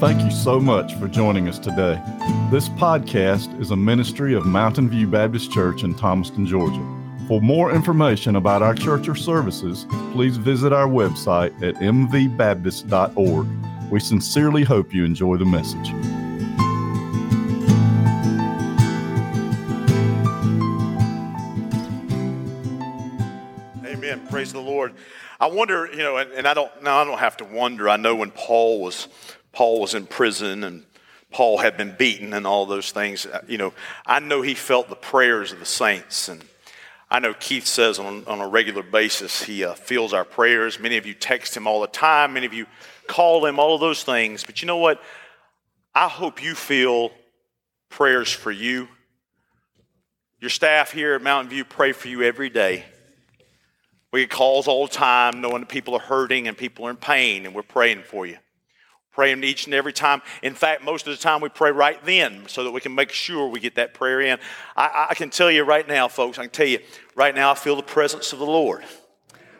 Thank you so much for joining us today. This podcast is a ministry of Mountain View Baptist Church in Thomaston, Georgia. For more information about our church or services, please visit our website at mvbaptist.org. We sincerely hope you enjoy the message. Amen. Praise the Lord. I wonder, you know, and, and I don't now I don't have to wonder. I know when Paul was Paul was in prison and Paul had been beaten and all those things. uh, You know, I know he felt the prayers of the saints and I know Keith says on, on a regular basis he uh, feels our prayers. Many of you text him all the time. Many of you call him, all of those things. But you know what? I hope you feel prayers for you. Your staff here at Mountain View pray for you every day. We get calls all the time knowing that people are hurting and people are in pain, and we're praying for you. Praying each and every time. In fact, most of the time we pray right then so that we can make sure we get that prayer in. I, I can tell you right now, folks, I can tell you right now, I feel the presence of the Lord.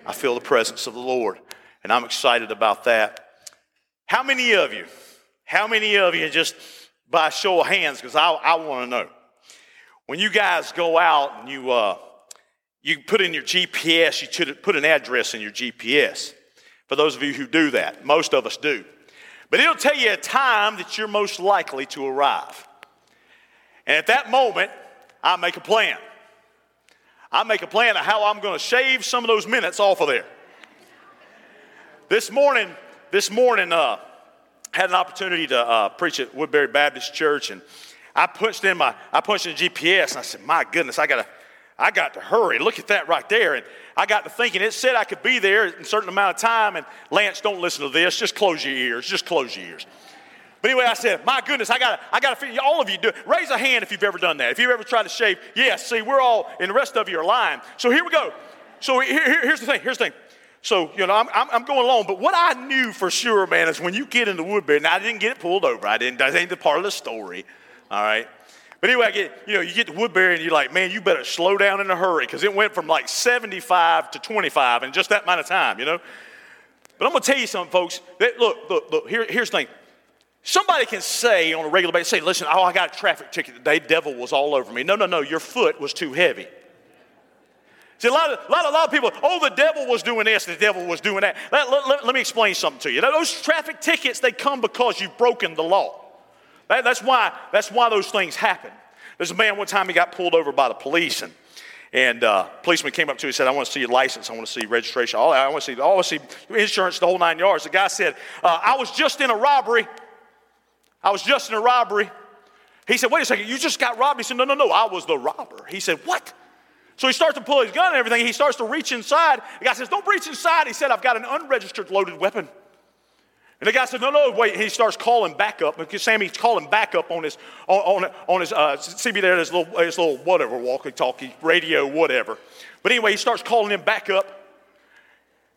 I feel the presence of the Lord, and I'm excited about that. How many of you, how many of you, just by a show of hands, because I, I want to know, when you guys go out and you, uh, you put in your GPS, you put an address in your GPS. For those of you who do that, most of us do. But it'll tell you a time that you're most likely to arrive. And at that moment, I make a plan. I make a plan of how I'm going to shave some of those minutes off of there. This morning, this morning, uh, had an opportunity to uh, preach at Woodbury Baptist Church, and I punched in my I punched in GPS, and I said, "My goodness, I gotta." I got to hurry. Look at that right there. And I got to thinking, it said I could be there in a certain amount of time. And Lance, don't listen to this. Just close your ears. Just close your ears. But anyway, I said, my goodness, I got I got to figure, all of you do it. Raise a hand if you've ever done that. If you've ever tried to shave. Yes, see, we're all, and the rest of you are lying. So here we go. So here, here- here's the thing. Here's the thing. So, you know, I'm, I'm, going along, but what I knew for sure, man, is when you get in into Woodbury, now I didn't get it pulled over. I didn't, that ain't the part of the story, all right? But anyway, I get, you know, you get to Woodbury and you're like, man, you better slow down in a hurry because it went from like 75 to 25 in just that amount of time, you know? But I'm going to tell you something, folks. That, look, look, look, here, here's the thing. Somebody can say on a regular basis, say, listen, oh, I got a traffic ticket today. Devil was all over me. No, no, no, your foot was too heavy. See, a lot, of, a, lot, a lot of people, oh, the devil was doing this, the devil was doing that. Let, let- let- me explain something to you. Now, those traffic tickets, they come because you've broken the law. That- that's, why, that's why those things happen. There's a man one time, he got pulled over by the police, and, and uh, policeman came up to him and said, I want to see your license, I want to see registration, all, I want to see, I see insurance, the whole nine yards. The guy said, uh, I was just in a robbery. I was just in a robbery. He said, Wait a second, you just got robbed. He said, No, no, no, I was the robber. He said, What? So he starts to pull his gun and everything. He starts to reach inside. The guy says, Don't reach inside. He said, I've got an unregistered loaded weapon. And the guy said, No, no, wait. He starts calling backup because Sammy's calling backup on his, on, on, on his, uh, see me there, his little, his little whatever, walkie talkie, radio, whatever. But anyway, he starts calling him back up.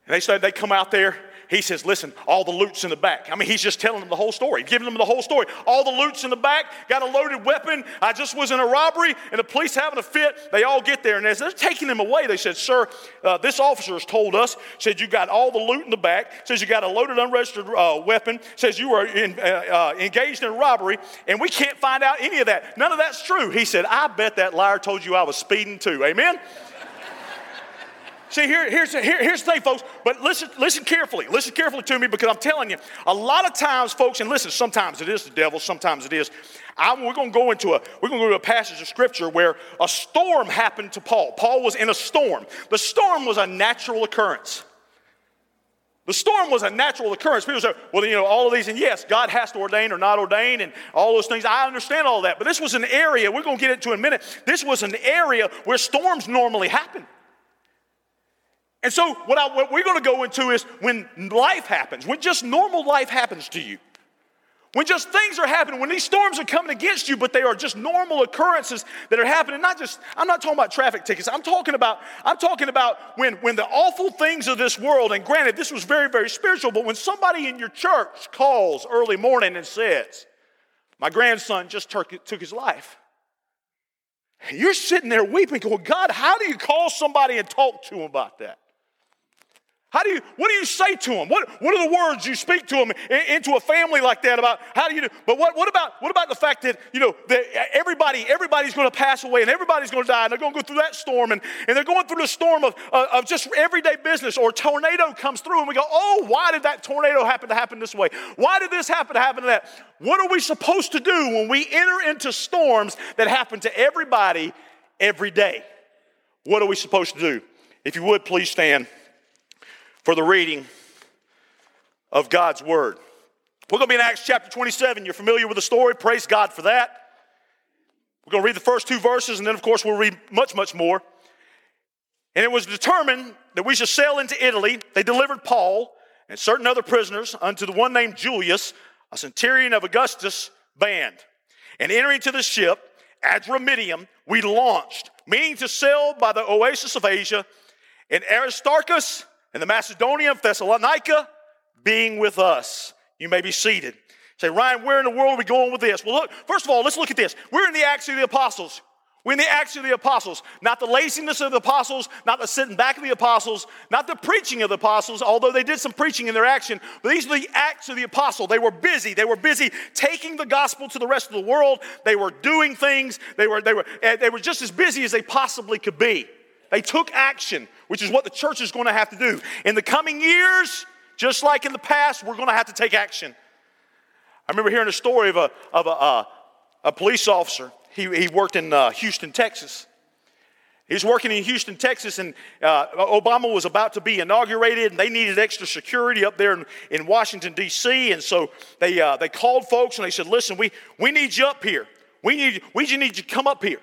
And they said they come out there. He says, Listen, all the loot's in the back. I mean, he's just telling them the whole story, giving them the whole story. All the loot's in the back, got a loaded weapon. I just was in a robbery, and the police having a fit. They all get there, and as they're taking him away, they said, Sir, uh, this officer has told us, said you got all the loot in the back, says you got a loaded, unregistered uh, weapon, says you were in, uh, uh, engaged in robbery, and we can't find out any of that. None of that's true. He said, I bet that liar told you I was speeding too. Amen? See, here, here's, here, here's the thing, folks, but listen, listen carefully. Listen carefully to me because I'm telling you, a lot of times, folks, and listen, sometimes it is the devil, sometimes it is. I, we're going to go into a we're going to go to a passage of scripture where a storm happened to Paul. Paul was in a storm. The storm was a natural occurrence. The storm was a natural occurrence. People say, well, you know, all of these, and yes, God has to ordain or not ordain, and all those things. I understand all that. But this was an area, we're going to get into in a minute. This was an area where storms normally happen. And so, what, I, what we're going to go into is when life happens, when just normal life happens to you, when just things are happening, when these storms are coming against you, but they are just normal occurrences that are happening. Not just, I'm not talking about traffic tickets. I'm talking about, I'm talking about when, when the awful things of this world, and granted, this was very, very spiritual, but when somebody in your church calls early morning and says, My grandson just took, took his life. You're sitting there weeping, going, God, how do you call somebody and talk to him about that? How do you, what do you say to them? What, what are the words you speak to them in, into a family like that about how do you do? But what, what about, what about the fact that, you know, that everybody, everybody's going to pass away and everybody's going to die and they're going to go through that storm and, and they're going through the storm of, uh, of just everyday business or a tornado comes through and we go, oh, why did that tornado happen to happen this way? Why did this happen to happen to that? What are we supposed to do when we enter into storms that happen to everybody every day? What are we supposed to do? If you would, please stand for the reading of God's Word. We're going to be in Acts chapter 27. You're familiar with the story. Praise God for that. We're going to read the first two verses, and then, of course, we'll read much, much more. And it was determined that we should sail into Italy. They delivered Paul and certain other prisoners unto the one named Julius, a centurion of Augustus' band. And entering to the ship, Adramyttium, we launched, meaning to sail by the oasis of Asia. And Aristarchus, and the Macedonia of Thessalonica being with us. You may be seated. Say, Ryan, where in the world are we going with this? Well, look, first of all, let's look at this. We're in the Acts of the Apostles. We're in the Acts of the Apostles. Not the laziness of the apostles, not the sitting back of the apostles, not the preaching of the apostles, although they did some preaching in their action, but these are the Acts of the Apostle. They were busy. They were busy taking the gospel to the rest of the world. They were doing things. They were, they were, eh, they were just as busy as they possibly could be. They took action, which is what the church is going to have to do. In the coming years, just like in the past, we're going to have to take action. I remember hearing a story of a, of a, uh, a police officer. He, he worked in uh, Houston, Texas. He was working in Houston, Texas, and uh, Obama was about to be inaugurated, and they needed extra security up there in, in Washington, D.C. And so they, uh, they called folks and they said, Listen, we, we need you up here. We need, we just need you to come up here.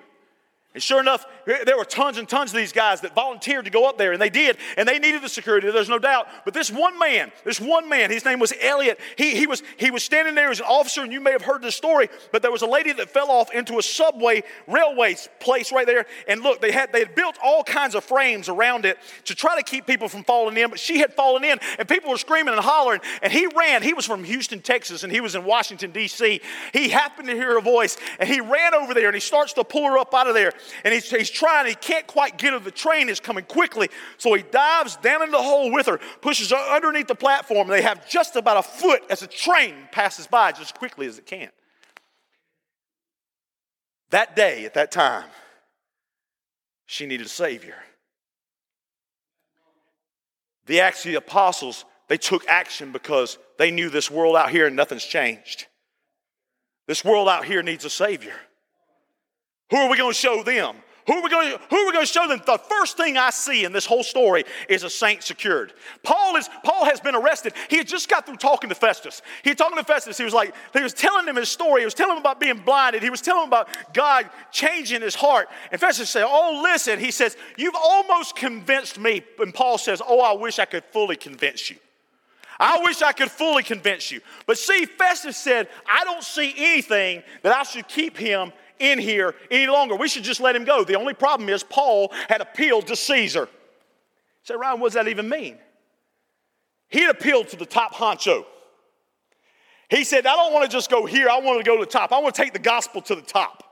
And sure enough, there were tons and tons of these guys that volunteered to go up there, and they did, and they needed the security, there's no doubt. But this one man, this one man, his name was Elliot, he, he, was, he was standing there as an officer, and you may have heard this story, but there was a lady that fell off into a subway railway place right there. And look, they had, they had built all kinds of frames around it to try to keep people from falling in, but she had fallen in, and people were screaming and hollering, and he ran. He was from Houston, Texas, and he was in Washington, D.C. He happened to hear a voice, and he ran over there, and he starts to pull her up out of there and he's, he's trying, he can't quite get her. The train is coming quickly. So he dives down in the hole with her, pushes her underneath the platform. They have just about a foot as the train passes by just as quickly as it can. That day, at that time, she needed a Savior. The Acts of the Apostles, they took action because they knew this world out here and nothing's changed. This world out here needs a Savior. Who are we going to show them? Who are, we going to, who are we going to show them? The first thing I see in this whole story is a saint secured. Paul, is, Paul has been arrested. He had just got through talking to Festus. He talking to Festus. He was like, he was telling him his story. He was telling him about being blinded. He was telling him about God changing his heart. And Festus said, Oh, listen. He says, You've almost convinced me. And Paul says, Oh, I wish I could fully convince you. I wish I could fully convince you. But see, Festus said, I don't see anything that I should keep him in here any longer. We should just let him go. The only problem is Paul had appealed to Caesar. Say, Ryan, what does that even mean? He had appealed to the top honcho. He said, I don't want to just go here, I want to go to the top. I want to take the gospel to the top.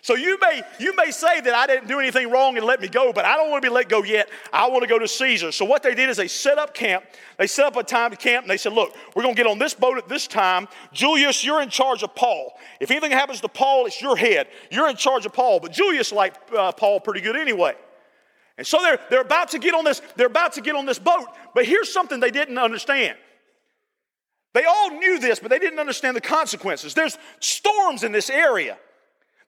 So you may, you may say that I didn't do anything wrong and let me go, but I don't want to be let go yet. I want to go to Caesar. So what they did is they set up camp. They set up a time to camp and they said, look, we're going to get on this boat at this time. Julius, you're in charge of Paul. If anything happens to Paul, it's your head. You're in charge of Paul. But Julius liked uh, Paul pretty good anyway. And so they're, they're about to get on this, they're about to get on this boat. But here's something they didn't understand. They all knew this, but they didn't understand the consequences. There's storms in this area.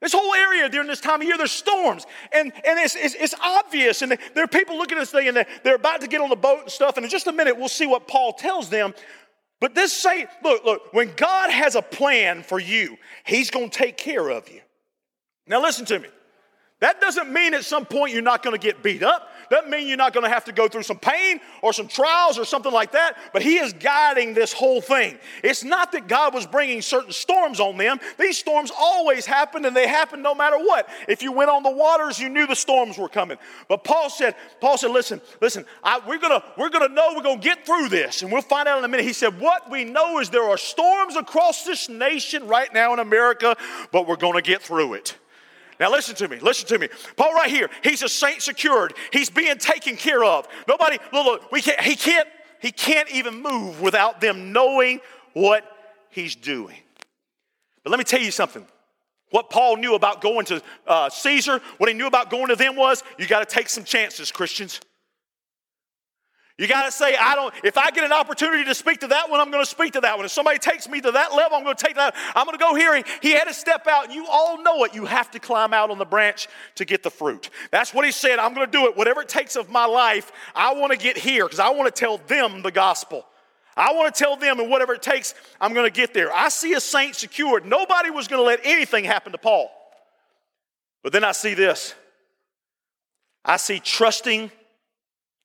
This whole area during this time of year, there's storms. And, and it's, it's, it's obvious. And there are people looking at this thing and they're, they're about to get on the boat and stuff. And in just a minute, we'll see what Paul tells them. But this say, look, look, when God has a plan for you, He's going to take care of you. Now, listen to me. That doesn't mean at some point you're not going to get beat up. Doesn't mean you're not going to have to go through some pain or some trials or something like that, but He is guiding this whole thing. It's not that God was bringing certain storms on them. These storms always happened and they happened no matter what. If you went on the waters, you knew the storms were coming. But Paul said, Paul said, listen, listen, I, we're going to we're gonna know we're going to get through this and we'll find out in a minute. He said, what we know is there are storms across this nation right now in America, but we're going to get through it. Now listen to me, listen to me. Paul right here, he's a saint secured. He's being taken care of. Nobody, look, look, we can't, he can't, he can't even move without them knowing what he's doing. But let me tell you something. What Paul knew about going to uh, Caesar, what he knew about going to them was you got to take some chances, Christians. You got to say, I don't, if I get an opportunity to speak to that one, I'm going to speak to that one. If somebody takes me to that level, I'm going to take that. I'm going to go here. He had to step out, and you all know it. You have to climb out on the branch to get the fruit. That's what he said. I'm going to do it. Whatever it takes of my life, I want to get here because I want to tell them the gospel. I want to tell them, and whatever it takes, I'm going to get there. I see a saint secured. Nobody was going to let anything happen to Paul. But then I see this I see trusting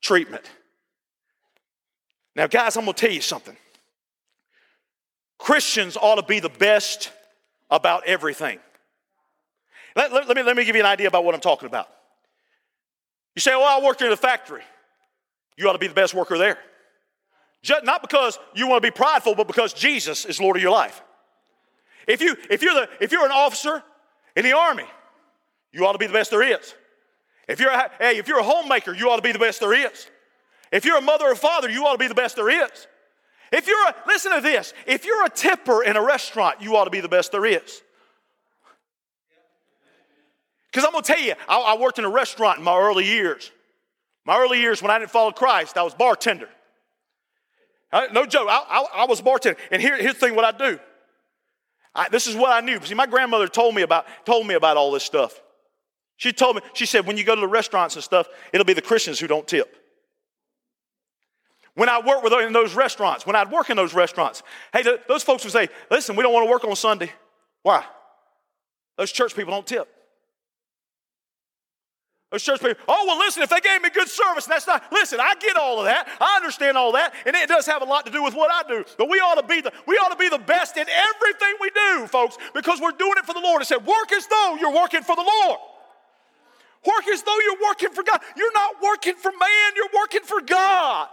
treatment. Now, guys, I'm going to tell you something. Christians ought to be the best about everything. Let, let, let, me, let me give you an idea about what I'm talking about. You say, well, I worked in a factory. You ought to be the best worker there. Just, not because you want to be prideful, but because Jesus is Lord of your life. If, you, if, you're the, if you're an officer in the army, you ought to be the best there is. If you're a, hey, if you're a homemaker, you ought to be the best there is. If you're a mother or father, you ought to be the best there is. If you're a, listen to this, if you're a tipper in a restaurant, you ought to be the best there is. Because I'm going to tell you, I, I, worked in a restaurant in my early years. My early years when I didn't follow Christ, I was bartender. I, no joke, I, I, was bartender. And here, here's the thing what I do. this is what I knew. See, my grandmother told me about told me about all this stuff. She told me, she said, when you go to the restaurants and stuff, it'll be the Christians who don't tip. When I work with in those restaurants, when I'd work in those restaurants, hey, those folks would say, listen, we don't want to work on Sunday. Why? Those church people don't tip. Those church people, oh, well, listen, if they gave me good service, that's not, listen, I get all of that. I understand all that, and it does have a lot to do with what I do. But we ought to be the, we ought to be the best in everything we do, folks, because we're doing it for the Lord. It said, work as though you're working for the Lord. Work as though you're working for God. You're not working for man, you're working for God.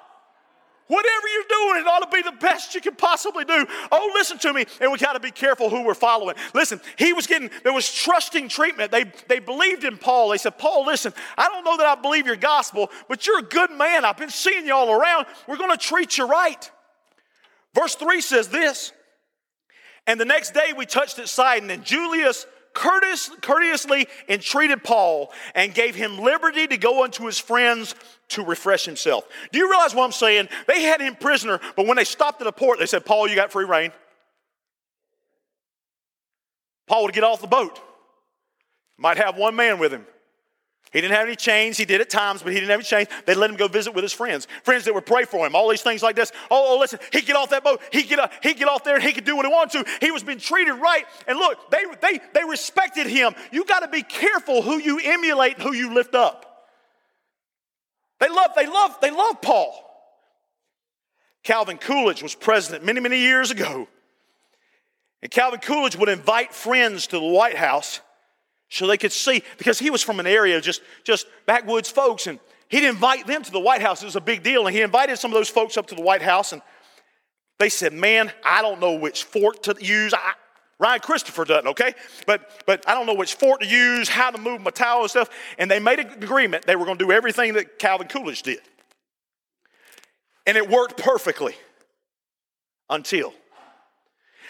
Whatever you're doing, it ought to be the best you can possibly do. Oh, listen to me, and we got to be careful who we're following. Listen, he was getting, there was trusting treatment. They, they believed in Paul. They said, Paul, listen, I don't know that I believe your gospel, but you're a good man. I've been seeing you all around. We're going to treat you right. Verse 3 says this And the next day we touched at Sidon, and Julius courteous, courteously entreated Paul and gave him liberty to go unto his friends to refresh himself. Do you realize what I'm saying? They had him prisoner, but when they stopped at the port, they said, Paul, you got free reign. Paul would get off the boat. Might have one man with him. He didn't have any chains. He did at times, but he didn't have any chains. They let him go visit with his friends, friends that would pray for him. All these things like this. Oh, oh listen, he'd get off that boat. He'd get, he'd get off there and he could do what he wanted to. He was being treated right. And look, they, they, they respected him. You got to be careful who you emulate and who you lift up. They love, they love, they love Paul. Calvin Coolidge was president many, many years ago. And Calvin Coolidge would invite friends to the White House so they could see, because he was from an area just, just backwoods folks, and he'd invite them to the White House. It was a big deal. And he invited some of those folks up to the White House, and they said, Man, I don't know which fork to use. I, Ryan Christopher doesn't, okay? But, but I don't know which fort to use, how to move my towel and stuff. And they made an agreement they were going to do everything that Calvin Coolidge did. And it worked perfectly until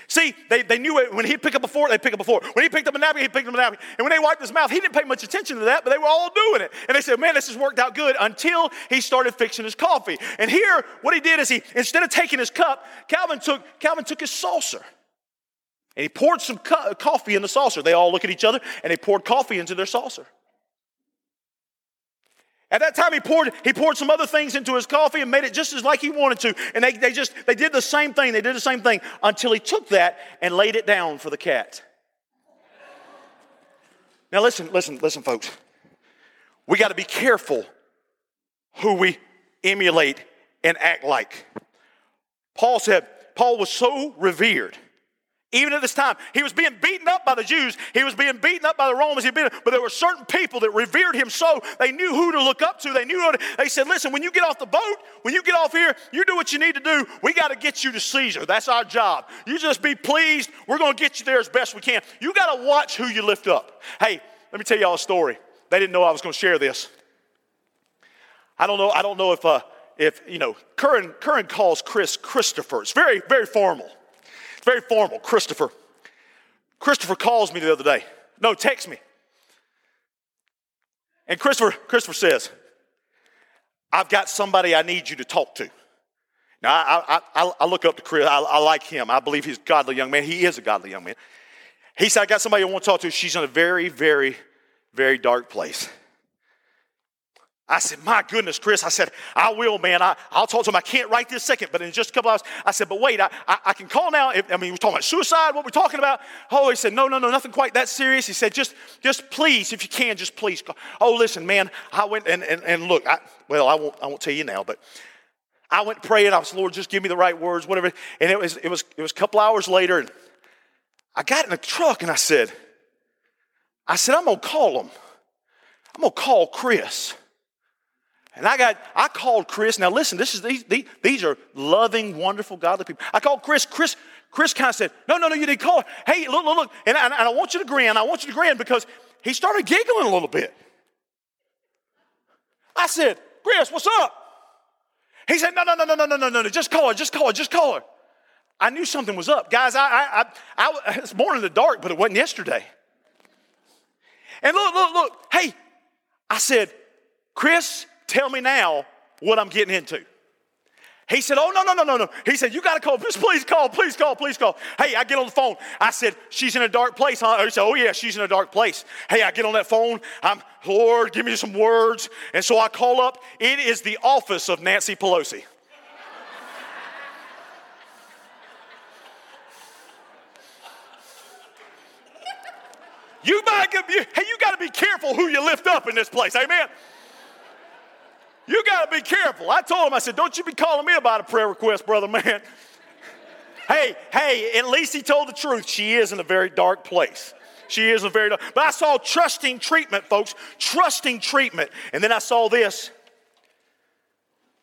See, they, they knew it. When he'd pick up a fork, they'd pick up a fork. When he picked up a napkin, he picked up a napkin. And when they wiped his mouth, he didn't pay much attention to that, but they were all doing it. And they said, man, this has worked out good until he started fixing his coffee. And here, what he did is he, instead of taking his cup, Calvin took, Calvin took his saucer. And he poured some co- coffee in the saucer. They all look at each other and they poured coffee into their saucer. At that time, he poured, he poured some other things into his coffee and made it just as like he wanted to. And they, they just, they did the same thing. They did the same thing until he took that and laid it down for the cat. Now listen, listen, listen, folks. We got to be careful who we emulate and act like. Paul said, Paul was so revered even at this time, he was being beaten up by the Jews. He was being beaten up by the Romans. Been, but there were certain people that revered him so they knew who to look up to. They knew. To, they said, "Listen, when you get off the boat, when you get off here, you do what you need to do. We got to get you to Caesar. That's our job. You just be pleased. We're going to get you there as best we can. You got to watch who you lift up. Hey, let me tell y'all a story. They didn't know I was going to share this. I don't know. I don't know if uh, if you know. Curran Curran calls Chris Christopher. It's very very formal. Very formal. Christopher. Christopher calls me the other day. No, text me. And Christopher Christopher says, "I've got somebody I need you to talk to." Now I I, I, I look up to Chris. I, I like him. I believe he's a godly young man. He is a godly young man. He said, "I got somebody I want to talk to. She's in a very very very dark place." I said, My goodness, Chris. I said, I will, man. I, I'll talk to him. I can't right this second, but in just a couple hours, I said, But wait, I, I, I can call now. I mean, we're talking about suicide, what we're talking about. Oh, he said, No, no, no, nothing quite that serious. He said, Just, just please, if you can, just please. Call. Oh, listen, man. I went and, and, and look, I, well, I won't, I won't tell you now, but I went praying. I was, Lord, just give me the right words, whatever. And it was, it was, it was a couple hours later, and I got in the truck and I said, I said, I'm going to call him. I'm going to call Chris. And I got, I called Chris. Now listen, this is these, these, these are loving, wonderful, godly people. I called Chris. Chris, Chris kind of said, No, no, no, you didn't call her. Hey, look, look, look. And I, and I want you to grin. I want you to grin because he started giggling a little bit. I said, Chris, what's up? He said, No, no, no, no, no, no, no, no, just call her, just call her, just call her. I knew something was up. Guys, I, I, I, I it's more in the dark, but it wasn't yesterday. And look, look, look. Hey, I said, Chris, Tell me now what I'm getting into. He said, Oh, no, no, no, no, no. He said, You got to call. Just please call, please call, please call. Hey, I get on the phone. I said, She's in a dark place, huh? He said, Oh, yeah, she's in a dark place. Hey, I get on that phone. I'm, Lord, give me some words. And so I call up. It is the office of Nancy Pelosi. you might hey, you got to be careful who you lift up in this place. Amen. Be careful. I told him, I said, don't you be calling me about a prayer request, brother man. hey, hey, at least he told the truth. She is in a very dark place. She is in a very dark. But I saw trusting treatment, folks. Trusting treatment. And then I saw this.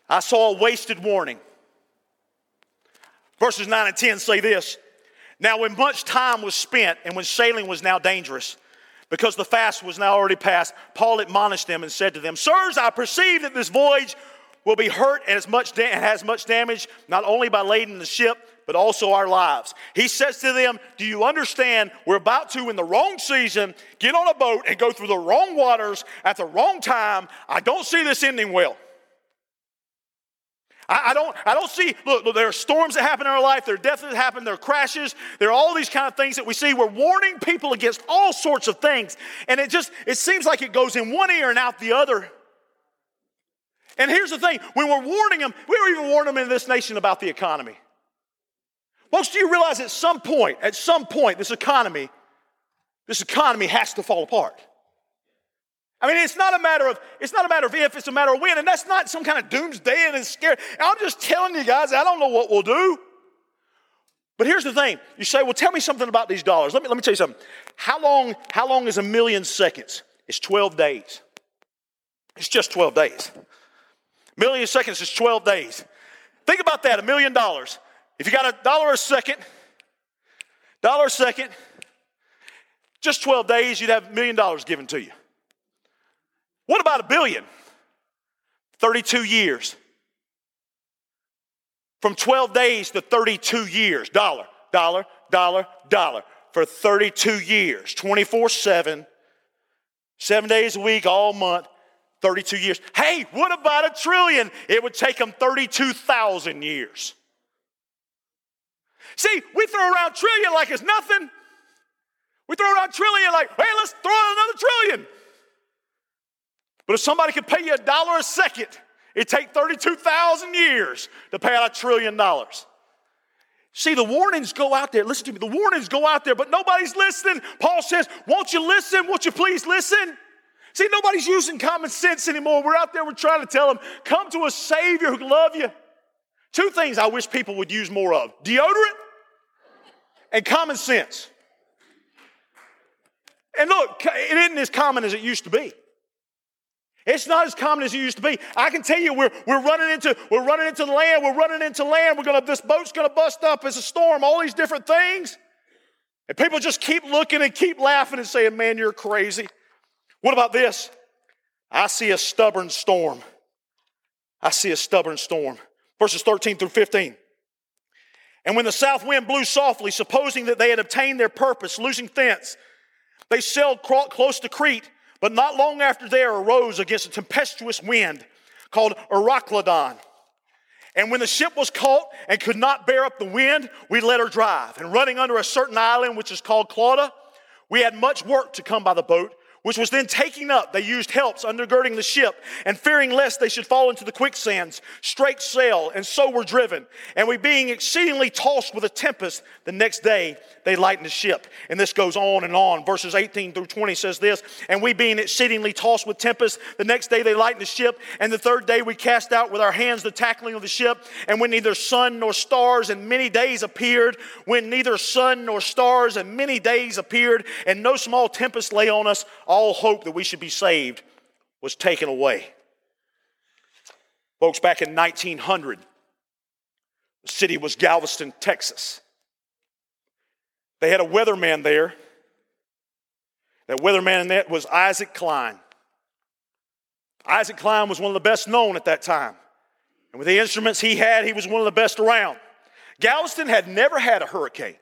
I saw a wasted warning. Verses 9 and 10 say this. Now, when much time was spent and when sailing was now dangerous, because the fast was now already past, Paul admonished them and said to them, Sirs, I perceive that this voyage will be hurt and as much da- has much damage, not only by lading the ship, but also our lives. He says to them, Do you understand? We're about to, in the wrong season, get on a boat and go through the wrong waters at the wrong time. I don't see this ending well. I, I, don't, I don't see, look, look, there are storms that happen in our life, there are deaths that happen, there are crashes, there are all these kind of things that we see. We're warning people against all sorts of things. And it just, it seems like it goes in one ear and out the other. And here's the thing when we're warning them, we don't even warn them in this nation about the economy. Most of you realize at some point, at some point, this economy, this economy has to fall apart. I mean, it's not a matter of it's not a matter of if, it's a matter of when, and that's not some kind of doomsday and it's scary. I'm just telling you guys, I don't know what we'll do. But here's the thing: you say, "Well, tell me something about these dollars." Let me let me tell you something. How long? How long is a million seconds? It's 12 days. It's just 12 days. A million seconds is 12 days. Think about that: a million dollars. If you got a dollar a second, dollar a second, just 12 days, you'd have a million dollars given to you. What about a billion? 32 years. From 12 days to 32 years. Dollar, dollar, dollar, dollar. For 32 years. 24 7. Seven days a week, all month. 32 years. Hey, what about a trillion? It would take them 32,000 years. See, we throw around trillion like it's nothing. We throw around trillion like, hey, let's throw out another trillion. But if somebody could pay you a dollar a second, it'd take 32,000 years to pay out a trillion dollars. See, the warnings go out there. Listen to me. The warnings go out there, but nobody's listening. Paul says, Won't you listen? Won't you please listen? See, nobody's using common sense anymore. We're out there, we're trying to tell them, Come to a Savior who can love you. Two things I wish people would use more of deodorant and common sense. And look, it isn't as common as it used to be. It's not as common as it used to be. I can tell you, we're, we're running into we're running into land. We're running into land. We're gonna this boat's gonna bust up. It's a storm. All these different things, and people just keep looking and keep laughing and saying, "Man, you're crazy." What about this? I see a stubborn storm. I see a stubborn storm. Verses 13 through 15. And when the south wind blew softly, supposing that they had obtained their purpose, losing thence, they sailed close to Crete, but not long after there arose against a tempestuous wind called Euroclydon. And when the ship was caught and could not bear up the wind, we let her drive. And running under a certain island, which is called Clauda, we had much work to come by the boat which was then taking up, they used helps undergirding the ship, and fearing lest they should fall into the quicksands, straight sail, and so were driven. And we being exceedingly tossed with a tempest, the next day they lightened the ship. And this goes on and on. Verses 18 through 20 says this, and we being exceedingly tossed with tempest, the next day they lightened the ship, and the third day we cast out with our hands the tackling of the ship, and when neither sun nor stars and many days appeared, when neither sun nor stars and many days appeared, and no small tempest lay on us, all hope that we should be saved was taken away. Folks, back in 1900, the city was Galveston, Texas. They had a weatherman there. That weatherman that was Isaac Cline. Isaac Cline was one of the best known at that time. And with the instruments he had, he was one of the best around. Galveston had never had a hurricane.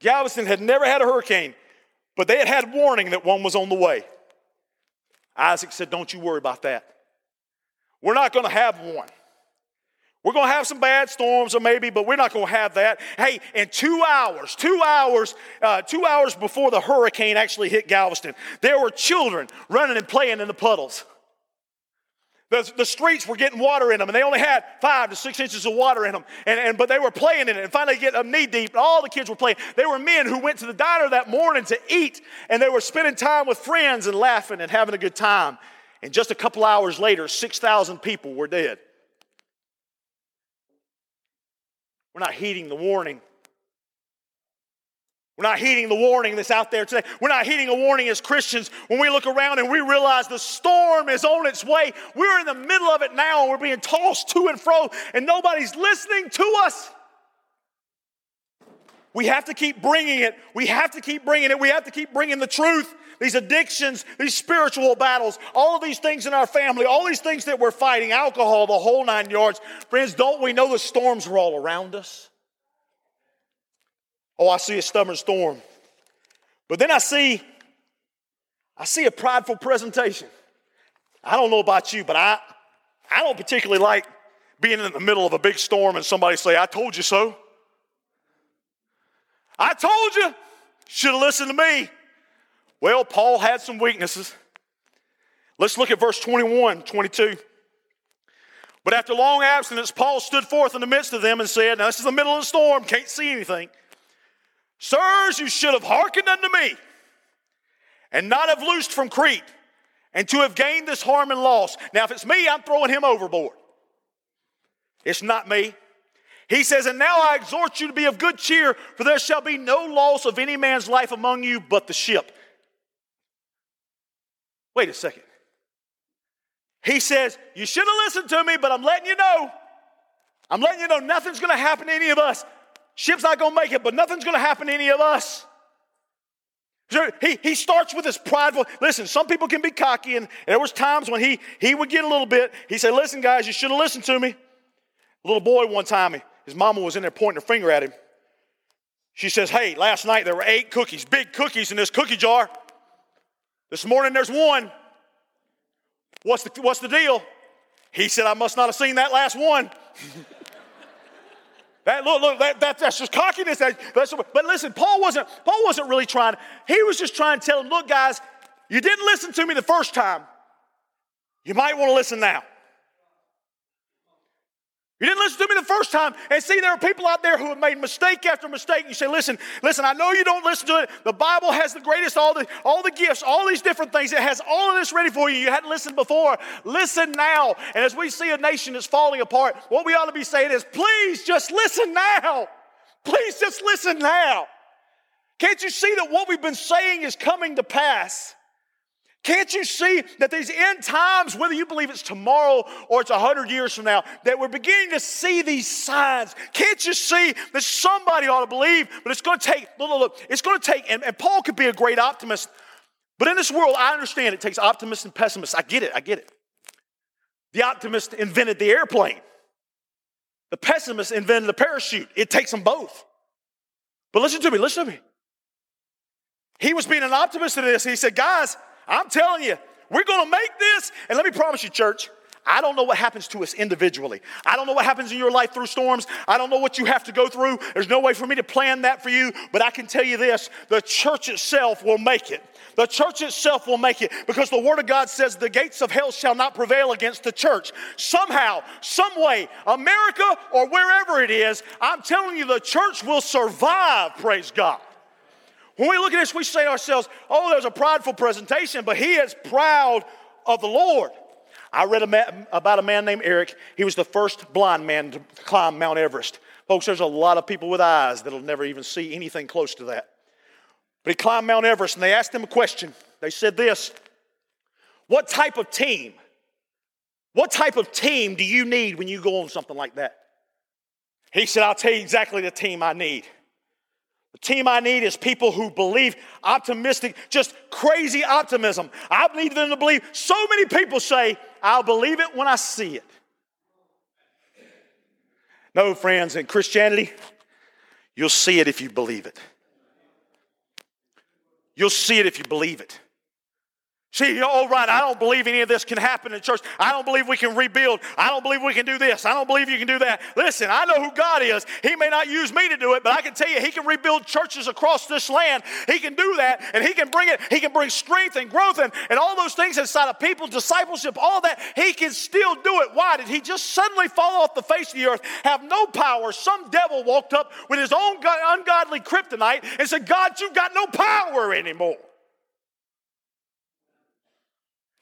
Galveston had never had a hurricane. But they had had warning that one was on the way. Isaac said, Don't you worry about that. We're not going to have one. We're going to have some bad storms, or maybe, but we're not going to have that. Hey, in two hours, two hours, uh, two hours before the hurricane actually hit Galveston, there were children running and playing in the puddles. The, the streets were getting water in them, and they only had five to six inches of water in them. And, and, but they were playing in it, and finally get knee deep, and all the kids were playing. They were men who went to the diner that morning to eat, and they were spending time with friends and laughing and having a good time. And just a couple hours later, 6,000 people were dead. We're not heeding the warning we're not heeding the warning that's out there today. We're not heeding a warning as Christians when we look around and we realize the storm is on its way. We're in the middle of it now and we're being tossed to and fro and nobody's listening to us. We have to keep bringing it. We have to keep bringing it. We have to keep bringing the truth. These addictions, these spiritual battles, all of these things in our family, all these things that we're fighting, alcohol, the whole nine yards. Friends, don't we know the storms are all around us? Oh, I see a stubborn storm. But then I see, I see a prideful presentation. I don't know about you, but I, I don't particularly like being in the middle of a big storm and somebody say, I told you so. I told you. Should have listened to me. Well, Paul had some weaknesses. Let's look at verse 21, 22. But after long abstinence, Paul stood forth in the midst of them and said, Now, this is the middle of the storm, can't see anything. Sirs, you should have hearkened unto me and not have loosed from Crete and to have gained this harm and loss. Now, if it's me, I'm throwing him overboard. It's not me. He says, And now I exhort you to be of good cheer, for there shall be no loss of any man's life among you but the ship. Wait a second. He says, You should have listened to me, but I'm letting you know. I'm letting you know nothing's going to happen to any of us. Ship's not going to make it, but nothing's going to happen to any of us. He, he starts with this prideful. Listen, some people can be cocky, and there was times when he, he would get a little bit. He said, listen, guys, you should have listened to me. A little boy one time, his mama was in there pointing her finger at him. She says, hey, last night there were eight cookies, big cookies in this cookie jar. This morning there's one. What's the, what's the deal? He said, I must not have seen that last one. That, look, look, that, that, that's just cockiness. That, but listen, Paul wasn't, Paul wasn't really trying. He was just trying to tell them, look, guys, you didn't listen to me the first time. You might want to listen now. You didn't listen to me the first time. And see, there are people out there who have made mistake after mistake. And you say, listen, listen, I know you don't listen to it. The Bible has the greatest, all the, all the gifts, all these different things. It has all of this ready for you. You hadn't listened before. Listen now. And as we see a nation that's falling apart, what we ought to be saying is, please just listen now. Please just listen now. Can't you see that what we've been saying is coming to pass? Can't you see that these end times, whether you believe it's tomorrow or it's 100 years from now, that we're beginning to see these signs? Can't you see that somebody ought to believe, but it's going to take, look, look, look it's going to take, and, and Paul could be a great optimist, But in this world, I understand it takes optimists and pessimists. I get it, I get it. The optimist invented the airplane, the pessimist invented the parachute. It takes them both. But listen to me, listen to me. He was being an optimist in this. He said, Guys, I'm telling you, we're going to make this. And let me promise you, church, I don't know what happens to us individually. I don't know what happens in your life through storms. I don't know what you have to go through. There's no way for me to plan that for you, but I can tell you this the church itself will make it. The church itself will make it because the Word of God says the gates of hell shall not prevail against the church. Somehow, some way, America or wherever it is, I'm telling you, the church will survive, praise God. When we look at this, we say to ourselves, oh, there's a prideful presentation, but he is proud of the Lord. I read a about a man named Eric. He was the first blind man to climb Mount Everest. Folks, there's a lot of people with eyes that'll never even see anything close to that. But he climbed Mount Everest and they asked him a question. They said this What type of team? What type of team do you need when you go on something like that? He said, I'll tell you exactly the team I need. The team I need is people who believe optimistic, just crazy optimism. I need them to believe. So many people say, I'll believe it when I see it. No, friends, in Christianity, you'll see it if you believe it. You'll see it if you believe it. See, all right, I don't believe any of this can happen in church. I don't believe we can rebuild. I don't believe we can do this. I don't believe you can do that. Listen, I know who God is. He may not use me to do it, but I can tell you, He can rebuild churches across this land. He can do that, and He can bring it, He can bring strength and growth and, and all those things inside of people, discipleship, all that. He can still do it. Why? Did He just suddenly fall off the face of the earth, have no power? Some devil walked up with his own ungodly kryptonite and said, God, you've got no power anymore.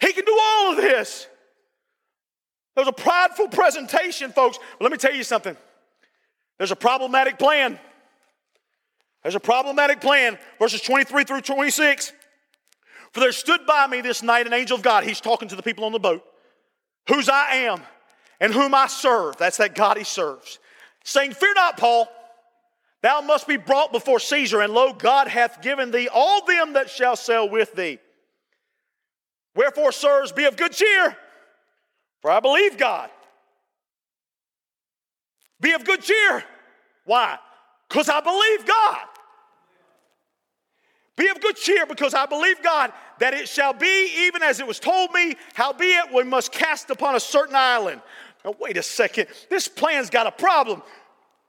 He can do all of this. There's a prideful presentation, folks. But let me tell you something. There's a problematic plan. There's a problematic plan. Verses 23 through 26. For there stood by me this night an angel of God. He's talking to the people on the boat, whose I am and whom I serve. That's that God he serves. Saying, Fear not, Paul. Thou must be brought before Caesar, and lo, God hath given thee all them that shall sail with thee. Wherefore, sirs, be of good cheer, for I believe God. Be of good cheer. Why? Because I believe God. Be of good cheer because I believe God that it shall be even as it was told me, howbeit we must cast upon a certain island. Now, wait a second. This plan's got a problem.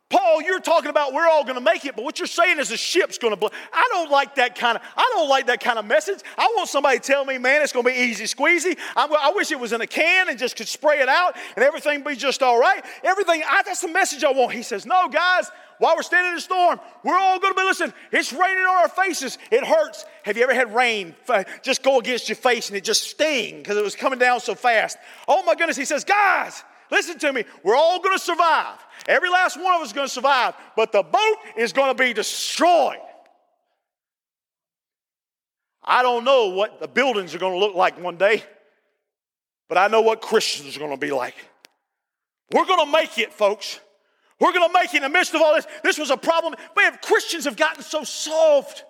Paul, you're talking about we're all going to make it, but what you're saying is the ship's going to blow. I don't like that kind of. I don't like that kind of message. I want somebody to tell me, man, it's going to be easy squeezy. I, I, wish it was in a can and just could spray it out and everything be just all right. Everything. I, that's the message I want. He says, no, guys. While we're standing in the storm, we're all going to be listening. It's raining on our faces. It hurts. Have you ever had rain just go against your face and it just sting because it was coming down so fast? Oh my goodness! He says, guys, listen to me. We're all going to survive. Every last one of us is going to survive, but the boat is going to be destroyed. I don't know what the buildings are going to look like one day, but I know what Christians are going to be like. We're going to make it, folks. We're going to make it in the midst of all this. This was a problem. Man, Christians have gotten so soft.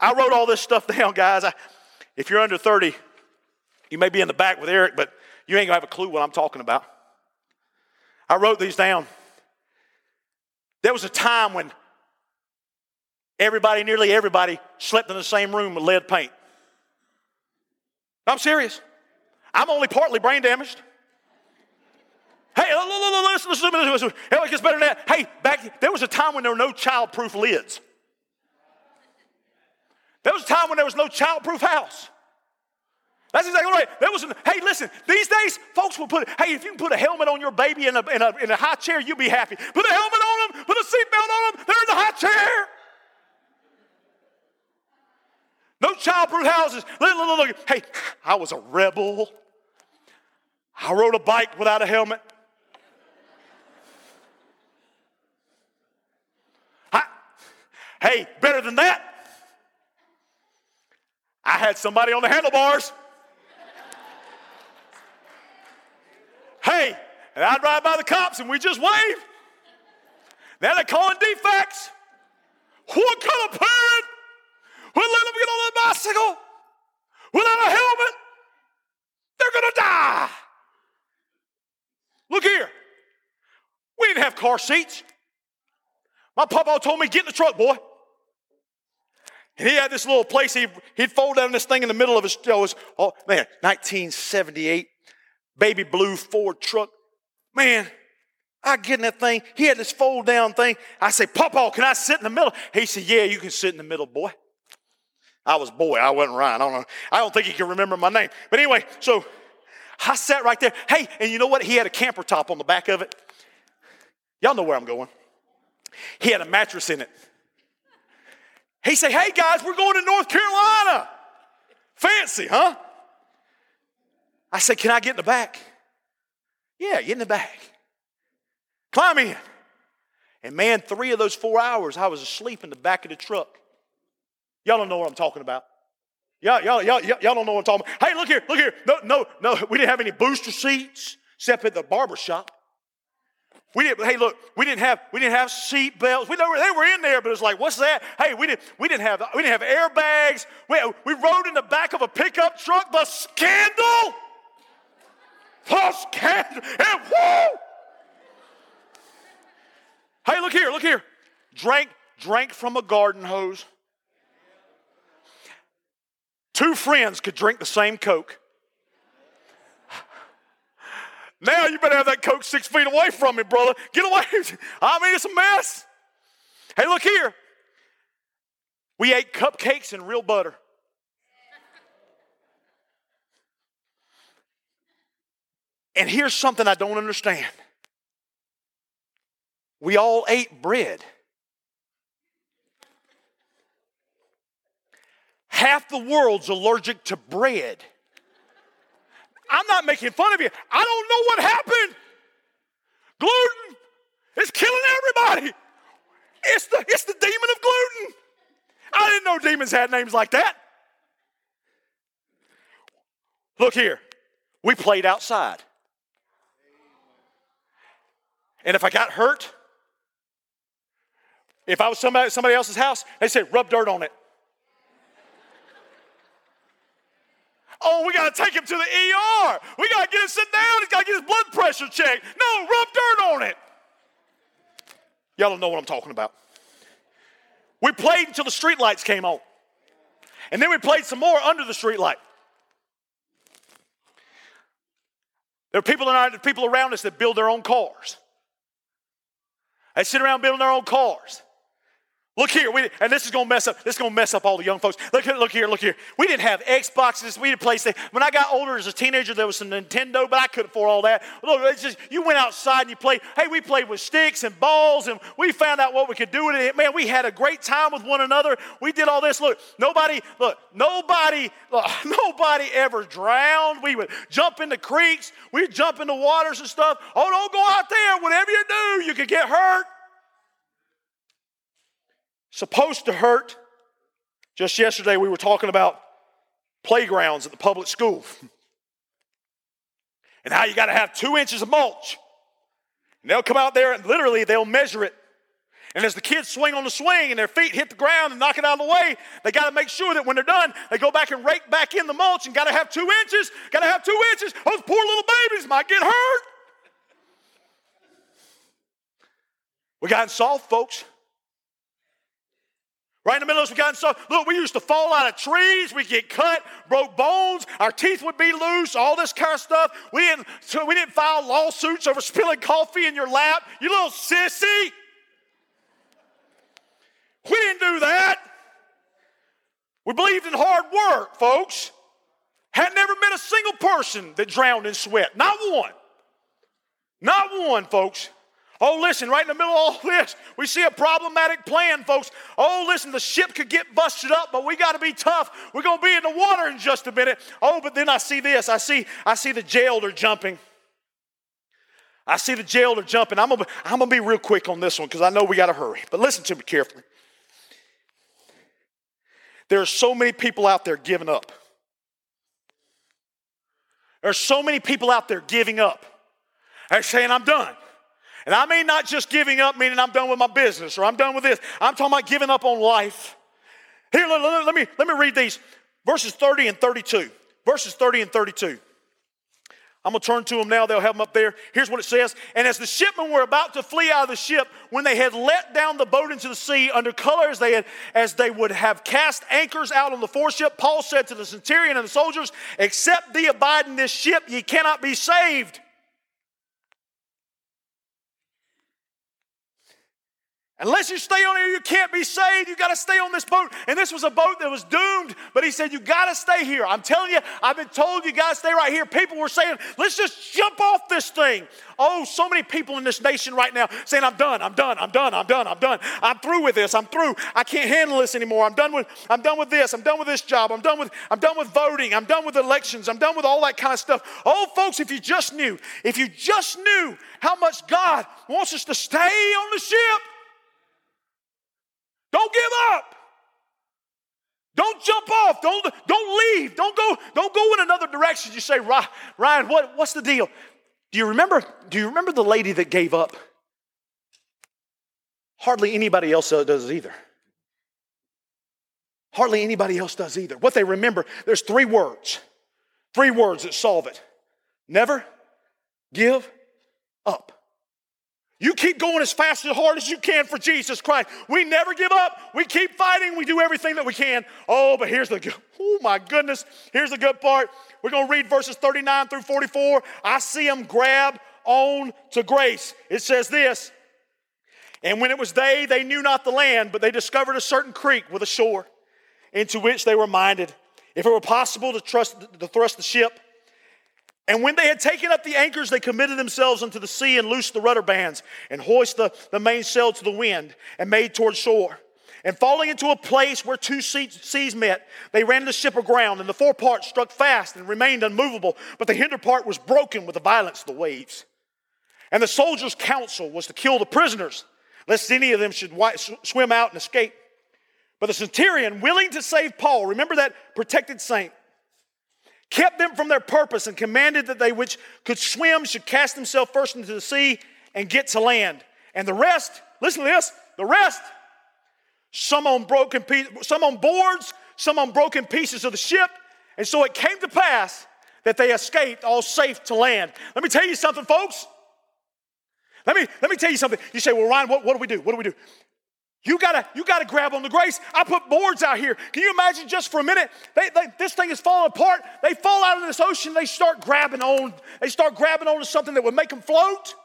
I wrote all this stuff down, guys. I, if you're under 30, you may be in the back with Eric, but you ain't to have a clue what I'm talking about. I wrote these down. There was a time when everybody, nearly everybody, slept in the same room with lead paint. I'm serious. I'm only partly brain damaged. Hey, listen, listen, listen, listen. Hell, it gets better than that. Hey, back there was a time when there were no child-proof lids. There was a time when there was no child-proof house. That's exactly right. There was, hey, listen, these days, folks will put, hey, if you can put a helmet on your baby in a, in a, in a high chair, you'll be happy. Put a helmet on them, put a seatbelt on them, they're in the high chair. No childproof houses. Look, look, look. Hey, I was a rebel. I rode a bike without a helmet. I, hey, better than that. I had somebody on the handlebars. Hey, and I'd ride by the cops and we just wave. Now they're calling defects. What kind of parent? We'll let them get on a bicycle without a helmet. They're to die. Look here. We didn't have car seats. My papa told me, get in the truck, boy. And he had this little place, he, he'd fold down this thing in the middle of his, his, oh man, 1978 baby blue Ford truck. Man, I get in that thing. He had this fold down thing. I say, Papa, can I sit in the middle? He said, Yeah, you can sit in the middle, boy. I was boy, I wasn't Ryan. I don't know. I don't think he can remember my name. But anyway, so I sat right there. Hey, and you know what? He had a camper top on the back of it. Y'all know where I'm going. He had a mattress in it. He said, Hey guys, we're going to North Carolina. Fancy, huh? I said, Can I get in the back? Yeah, get in the back. Climb in. And man, three of those four hours, I was asleep in the back of the truck. Y'all don't know what I'm talking about. Y'all, y'all, y'all, y'all don't know what I'm talking about. Hey, look here, look here. No, no, no, we didn't have any booster seats except at the barber shop. We didn't, hey, look, we didn't have we didn't have seat belts. We know they were in there, but it's like, what's that? Hey, we didn't we didn't have we didn't have airbags. We, we rode in the back of a pickup truck. The scandal, the scandal, and! Hey, look here, look here. Drank drank from a garden hose. Two friends could drink the same Coke. Now you better have that Coke six feet away from me, brother. Get away. I mean, it's a mess. Hey, look here. We ate cupcakes and real butter. And here's something I don't understand. We all ate bread. Half the world's allergic to bread. I'm not making fun of you. I don't know what happened. Gluten is killing everybody. It's the, it's the demon of gluten. I didn't know demons had names like that. Look here. We played outside. And if I got hurt, if I was somebody, somebody else's house, they said, rub dirt on it. Oh, we got to take him to the ER. We got to get him sit down. He's got to get his blood pressure checked. No, rub dirt on it. Y'all don't know what I'm talking about. We played until the streetlights came on. And then we played some more under the streetlight. There are people, in our, people around us that build their own cars. They sit around building their own cars. Look here, we, and this is gonna mess up. This is gonna mess up all the young folks. Look look here, look here. We didn't have Xboxes. We didn't play. When I got older as a teenager, there was some Nintendo, but I couldn't afford all that. Look, it's just you went outside and you played. Hey, we played with sticks and balls, and we found out what we could do with it. Man, we had a great time with one another. We did all this. Look, nobody, look, nobody, look, nobody ever drowned. We would jump into creeks. We'd jump into waters and stuff. Oh, don't go out there. Whatever you do, you could get hurt supposed to hurt. Just yesterday, we were talking about playgrounds at the public school and how you got to have two inches of mulch. And they'll come out there and literally they'll measure it. And as the kids swing on the swing and their feet hit the ground and knock it out of the way, they got to make sure that when they're done, they go back and rake back in the mulch and got to have two inches. Got to have two inches. Those poor little babies might get hurt. We got soft, folks. Right in the middle of us, we got stuff. Look, we used to fall out of trees. We get cut, broke bones. Our teeth would be loose. All this kind of stuff. We didn't. So we didn't file lawsuits over spilling coffee in your lap. You little sissy. We didn't do that. We believed in hard work, folks. Had never met a single person that drowned in sweat. Not one. Not one, folks. Oh, listen, right in the middle of all this, we see a problematic plan, folks. Oh, listen, the ship could get busted up, but we got to be tough. We're going to be in the water in just a minute. Oh, but then I see this. I see, I see the jailer jumping. I see the jailer jumping. I'm going to I'm gonna be real quick on this one because I know we got to hurry. But listen to me carefully. There are so many people out there giving up. There are so many people out there giving up. They're saying, I'm done. And I mean not just giving up, meaning I'm done with my business or I'm done with this. I'm talking about giving up on life. Here, let, let, let, me, let me read these verses 30 and 32. Verses 30 and 32. I'm going to turn to them now. They'll have them up there. Here's what it says. And as the shipmen were about to flee out of the ship, when they had let down the boat into the sea under color as they, had, as they would have cast anchors out on the foreship, Paul said to the centurion and the soldiers, Except thee abide in this ship, ye cannot be saved. Unless you stay on here, you can't be saved. You got to stay on this boat. And this was a boat that was doomed, but he said, You got to stay here. I'm telling you, I've been told you got to stay right here. People were saying, Let's just jump off this thing. Oh, so many people in this nation right now saying, I'm done, I'm done, I'm done, I'm done, I'm done. I'm through with this. I'm through. I can't handle this anymore. I'm done with, I'm done with this. I'm done with this job. I'm done with, I'm done with voting. I'm done with elections. I'm done with all that kind of stuff. Oh, folks, if you just knew, if you just knew how much God wants us to stay on the ship. Don't give up. Don't jump off. Don't, don't leave. Don't go, don't go in another direction. You say, Ryan, what, what's the deal? Do you remember? Do you remember the lady that gave up? Hardly anybody else does either. Hardly anybody else does either. What they remember, there's three words. Three words that solve it. Never give up. You keep going as fast as hard as you can for Jesus Christ. We never give up. We keep fighting. We do everything that we can. Oh, but here's the good. Oh my goodness. Here's the good part. We're going to read verses 39 through 44. I see them grab on to grace. It says this. And when it was day, they knew not the land, but they discovered a certain creek with a shore, into which they were minded, if it were possible to trust to thrust the ship and when they had taken up the anchors, they committed themselves unto the sea and loosed the rudder bands and hoist the, the mainsail to the wind and made toward shore. And falling into a place where two seas met, they ran the ship aground, and the fore part struck fast and remained unmovable, but the hinder part was broken with the violence of the waves. And the soldiers' counsel was to kill the prisoners, lest any of them should swim out and escape. But the centurion, willing to save Paul, remember that protected saint, kept them from their purpose, and commanded that they which could swim should cast themselves first into the sea and get to land. And the rest, listen to this, the rest, some on broken some on boards, some on broken pieces of the ship. And so it came to pass that they escaped all safe to land. Let me tell you something, folks. Let me, let me tell you something. You say, well, Ryan, what, what do we do? What do we do? You gotta, you gotta grab on the grace. I put boards out here. Can you imagine just for a minute? They, they, this thing is falling apart. They fall out of this ocean. They start grabbing on. They start grabbing on to something that would make them float.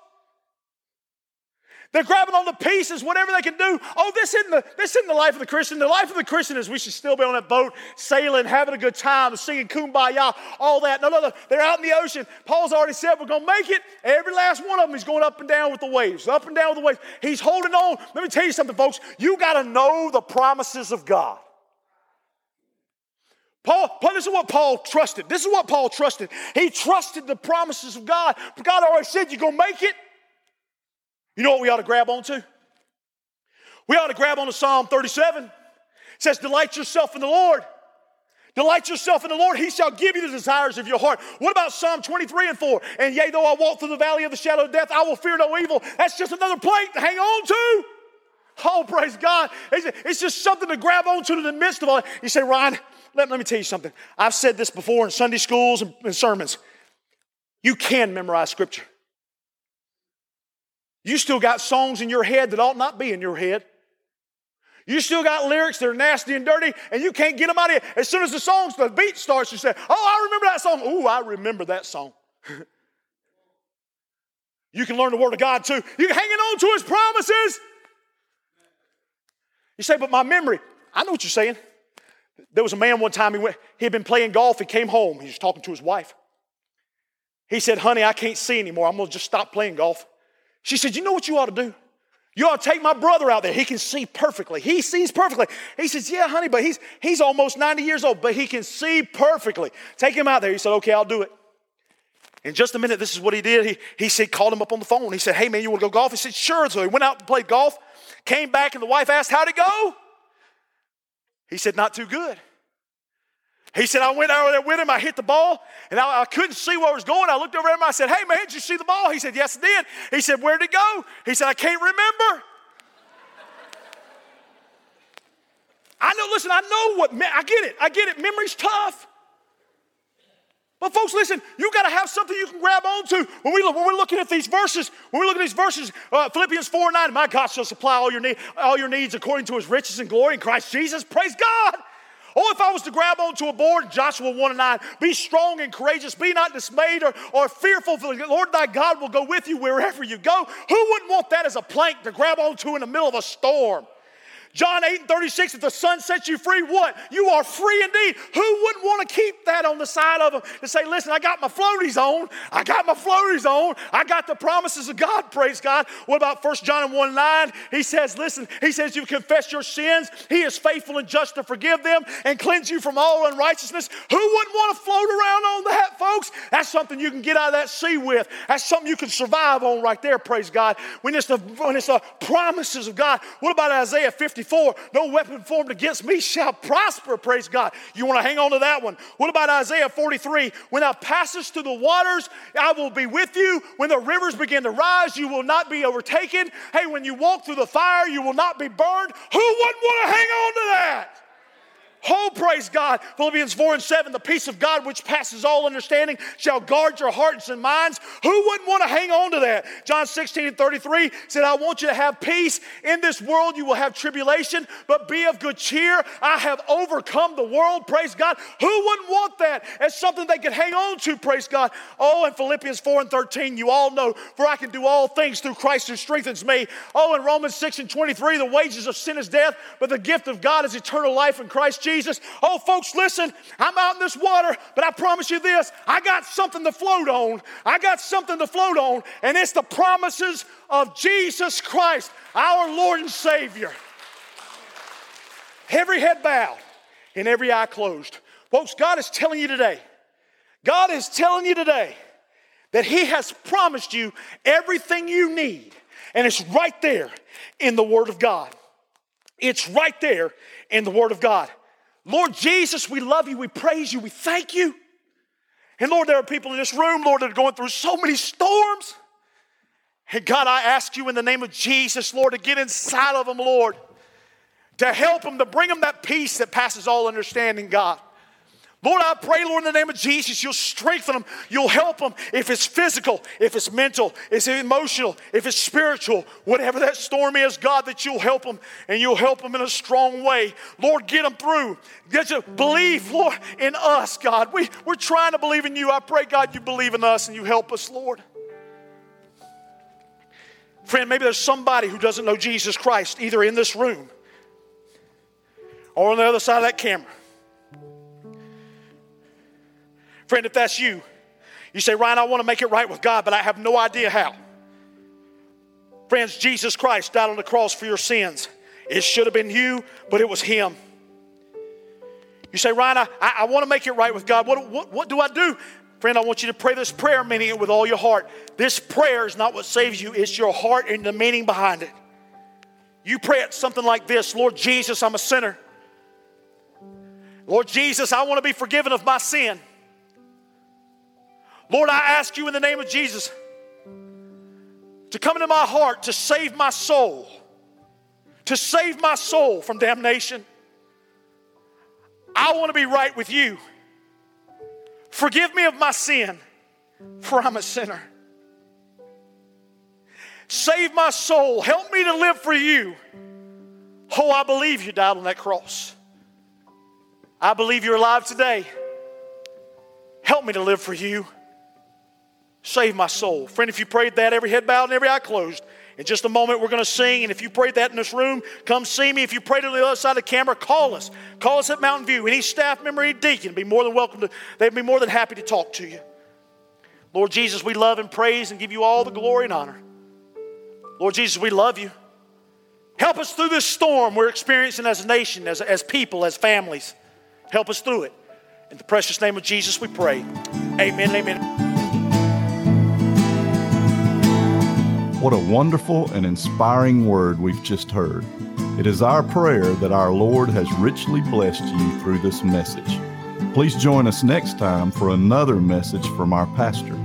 They're grabbing on the pieces, whatever they can do. Oh, this isn't, the, this isn't the life of the Christian. The life of the Christian is we should still be on that boat, sailing, having a good time, singing kumbaya, all that. No, no, no. They're out in the ocean. Paul's already said we're going to make it. Every last one of them is going up and down with the waves, up and down with the waves. He's holding on. Let me tell you something, folks. You got to know the promises of God. Paul, Paul, this is what Paul trusted. This is what Paul trusted. He trusted the promises of God. God already said you're going to make it. You know what we ought to grab onto? We ought to grab onto Psalm 37. It says, Delight yourself in the Lord. Delight yourself in the Lord, He shall give you the desires of your heart. What about Psalm 23 and 4? And yea, though I walk through the valley of the shadow of death, I will fear no evil. That's just another plank to hang on to. Oh, praise God. It's just something to grab onto in the midst of all. You say, Ryan, let, let me tell you something. I've said this before in Sunday schools and, and sermons. You can memorize Scripture. You still got songs in your head that ought not be in your head. You still got lyrics that are nasty and dirty, and you can't get them out of here. As soon as the song, the beat starts, you say, Oh, I remember that song. Ooh, I remember that song. you can learn the Word of God too. You're hanging on to His promises. You say, But my memory, I know what you're saying. There was a man one time, he, went, he had been playing golf, he came home, he was talking to his wife. He said, Honey, I can't see anymore. I'm going to just stop playing golf. She said, You know what you ought to do? You ought to take my brother out there. He can see perfectly. He sees perfectly. He says, Yeah, honey, but he's, he's almost 90 years old, but he can see perfectly. Take him out there. He said, Okay, I'll do it. In just a minute, this is what he did. He, he said, called him up on the phone. He said, Hey, man, you want to go golf? He said, Sure. So he went out and played golf, came back, and the wife asked, How'd it go? He said, Not too good. He said, I went over there with him, I hit the ball, and I, I, couldn't see where it was going. I looked over at him, I said, Hey man, did you see the ball? He said, Yes, I did. He said, Where'd it go? He said, I can't remember. I know, listen, I know what, I get it, I get it. Memory's tough. But folks, listen, you got to have something you can grab onto. When, we look, when we're looking at these verses, when we look at these verses, uh, Philippians 4 9, my God shall supply all your, need, all your needs according to his riches and glory in Christ Jesus. Praise God. Oh, if I was to grab onto a board, Joshua 1 and 9, be strong and courageous, be not dismayed or, or fearful, for the Lord thy God will go with you wherever you go. Who wouldn't want that as a plank to grab onto in the middle of a storm? John 8 and 36, if the Son sets you free, what? You are free indeed. Who wouldn't want to keep that on the side of them to say, listen, I got my floaties on. I got my floaties on. I got the promises of God, praise God. What about 1 John 1 9? He says, listen, he says, you confess your sins. He is faithful and just to forgive them and cleanse you from all unrighteousness. Who wouldn't want to float around on that, folks? That's something you can get out of that sea with. That's something you can survive on right there, praise God. When it's the, when it's the promises of God. What about Isaiah 50? 54, no weapon formed against me shall prosper, praise God. You want to hang on to that one. What about Isaiah 43? When thou passest through the waters, I will be with you. When the rivers begin to rise, you will not be overtaken. Hey, when you walk through the fire, you will not be burned. Who wouldn't want to hang on to that? Oh, praise God. Philippians 4 and 7, the peace of God which passes all understanding shall guard your hearts and minds. Who wouldn't want to hang on to that? John 16 and 33 said, I want you to have peace. In this world you will have tribulation, but be of good cheer. I have overcome the world. Praise God. Who wouldn't want that as something they could hang on to? Praise God. Oh, in Philippians 4 and 13, you all know, for I can do all things through Christ who strengthens me. Oh, in Romans 6 and 23, the wages of sin is death, but the gift of God is eternal life in Christ Jesus. Jesus. Oh, folks, listen, I'm out in this water, but I promise you this I got something to float on. I got something to float on, and it's the promises of Jesus Christ, our Lord and Savior. Every head bowed and every eye closed. Folks, God is telling you today, God is telling you today that He has promised you everything you need, and it's right there in the Word of God. It's right there in the Word of God. Lord Jesus, we love you, we praise you, we thank you. And Lord, there are people in this room, Lord, that are going through so many storms. And God, I ask you in the name of Jesus, Lord, to get inside of them, Lord, to help them, to bring them that peace that passes all understanding, God. Lord, I pray, Lord, in the name of Jesus, you'll strengthen them. You'll help them if it's physical, if it's mental, if it's emotional, if it's spiritual, whatever that storm is, God, that you'll help them and you'll help them in a strong way. Lord, get them through. Get to believe, Lord, in us, God. We, we're trying to believe in you. I pray, God, you believe in us and you help us, Lord. Friend, maybe there's somebody who doesn't know Jesus Christ, either in this room or on the other side of that camera. Friend, if that's you, you say, Ryan, I want to make it right with God, but I have no idea how. Friends, Jesus Christ died on the cross for your sins. It should have been you, but it was Him. You say, Ryan, I, I, want to make it right with God. What, what, what do I do? Friend, I want you to pray this prayer, meaning it with all your heart. This prayer is not what saves you, it's your heart and the meaning behind it. You pray it something like this Lord Jesus, I'm a sinner. Lord Jesus, I want to be forgiven of my sin. Lord, I ask you in the name of Jesus to come into my heart to save my soul, to save my soul from damnation. I want to be right with you. Forgive me of my sin, for I'm a sinner. Save my soul. Help me to live for you. Oh, I believe you died on that cross. I believe you're alive today. Help me to live for you. Save my soul. Friend, if you prayed that, every head bowed and every eye closed, in just a moment we're going to sing. And if you prayed that in this room, come see me. If you prayed on the other side of the camera, call us. Call us at Mountain View. Any staff member, any deacon, be more than welcome to, they'd be more than happy to talk to you. Lord Jesus, we love and praise and give you all the glory and honor. Lord Jesus, we love you. Help us through this storm we're experiencing as a nation, as, as people, as families. Help us through it. In the precious name of Jesus, we pray. Amen. Amen. What a wonderful and inspiring word we've just heard. It is our prayer that our Lord has richly blessed you through this message. Please join us next time for another message from our pastor.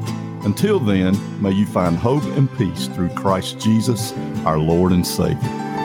Until then, may you find hope and peace through Christ Jesus, our Lord and Savior.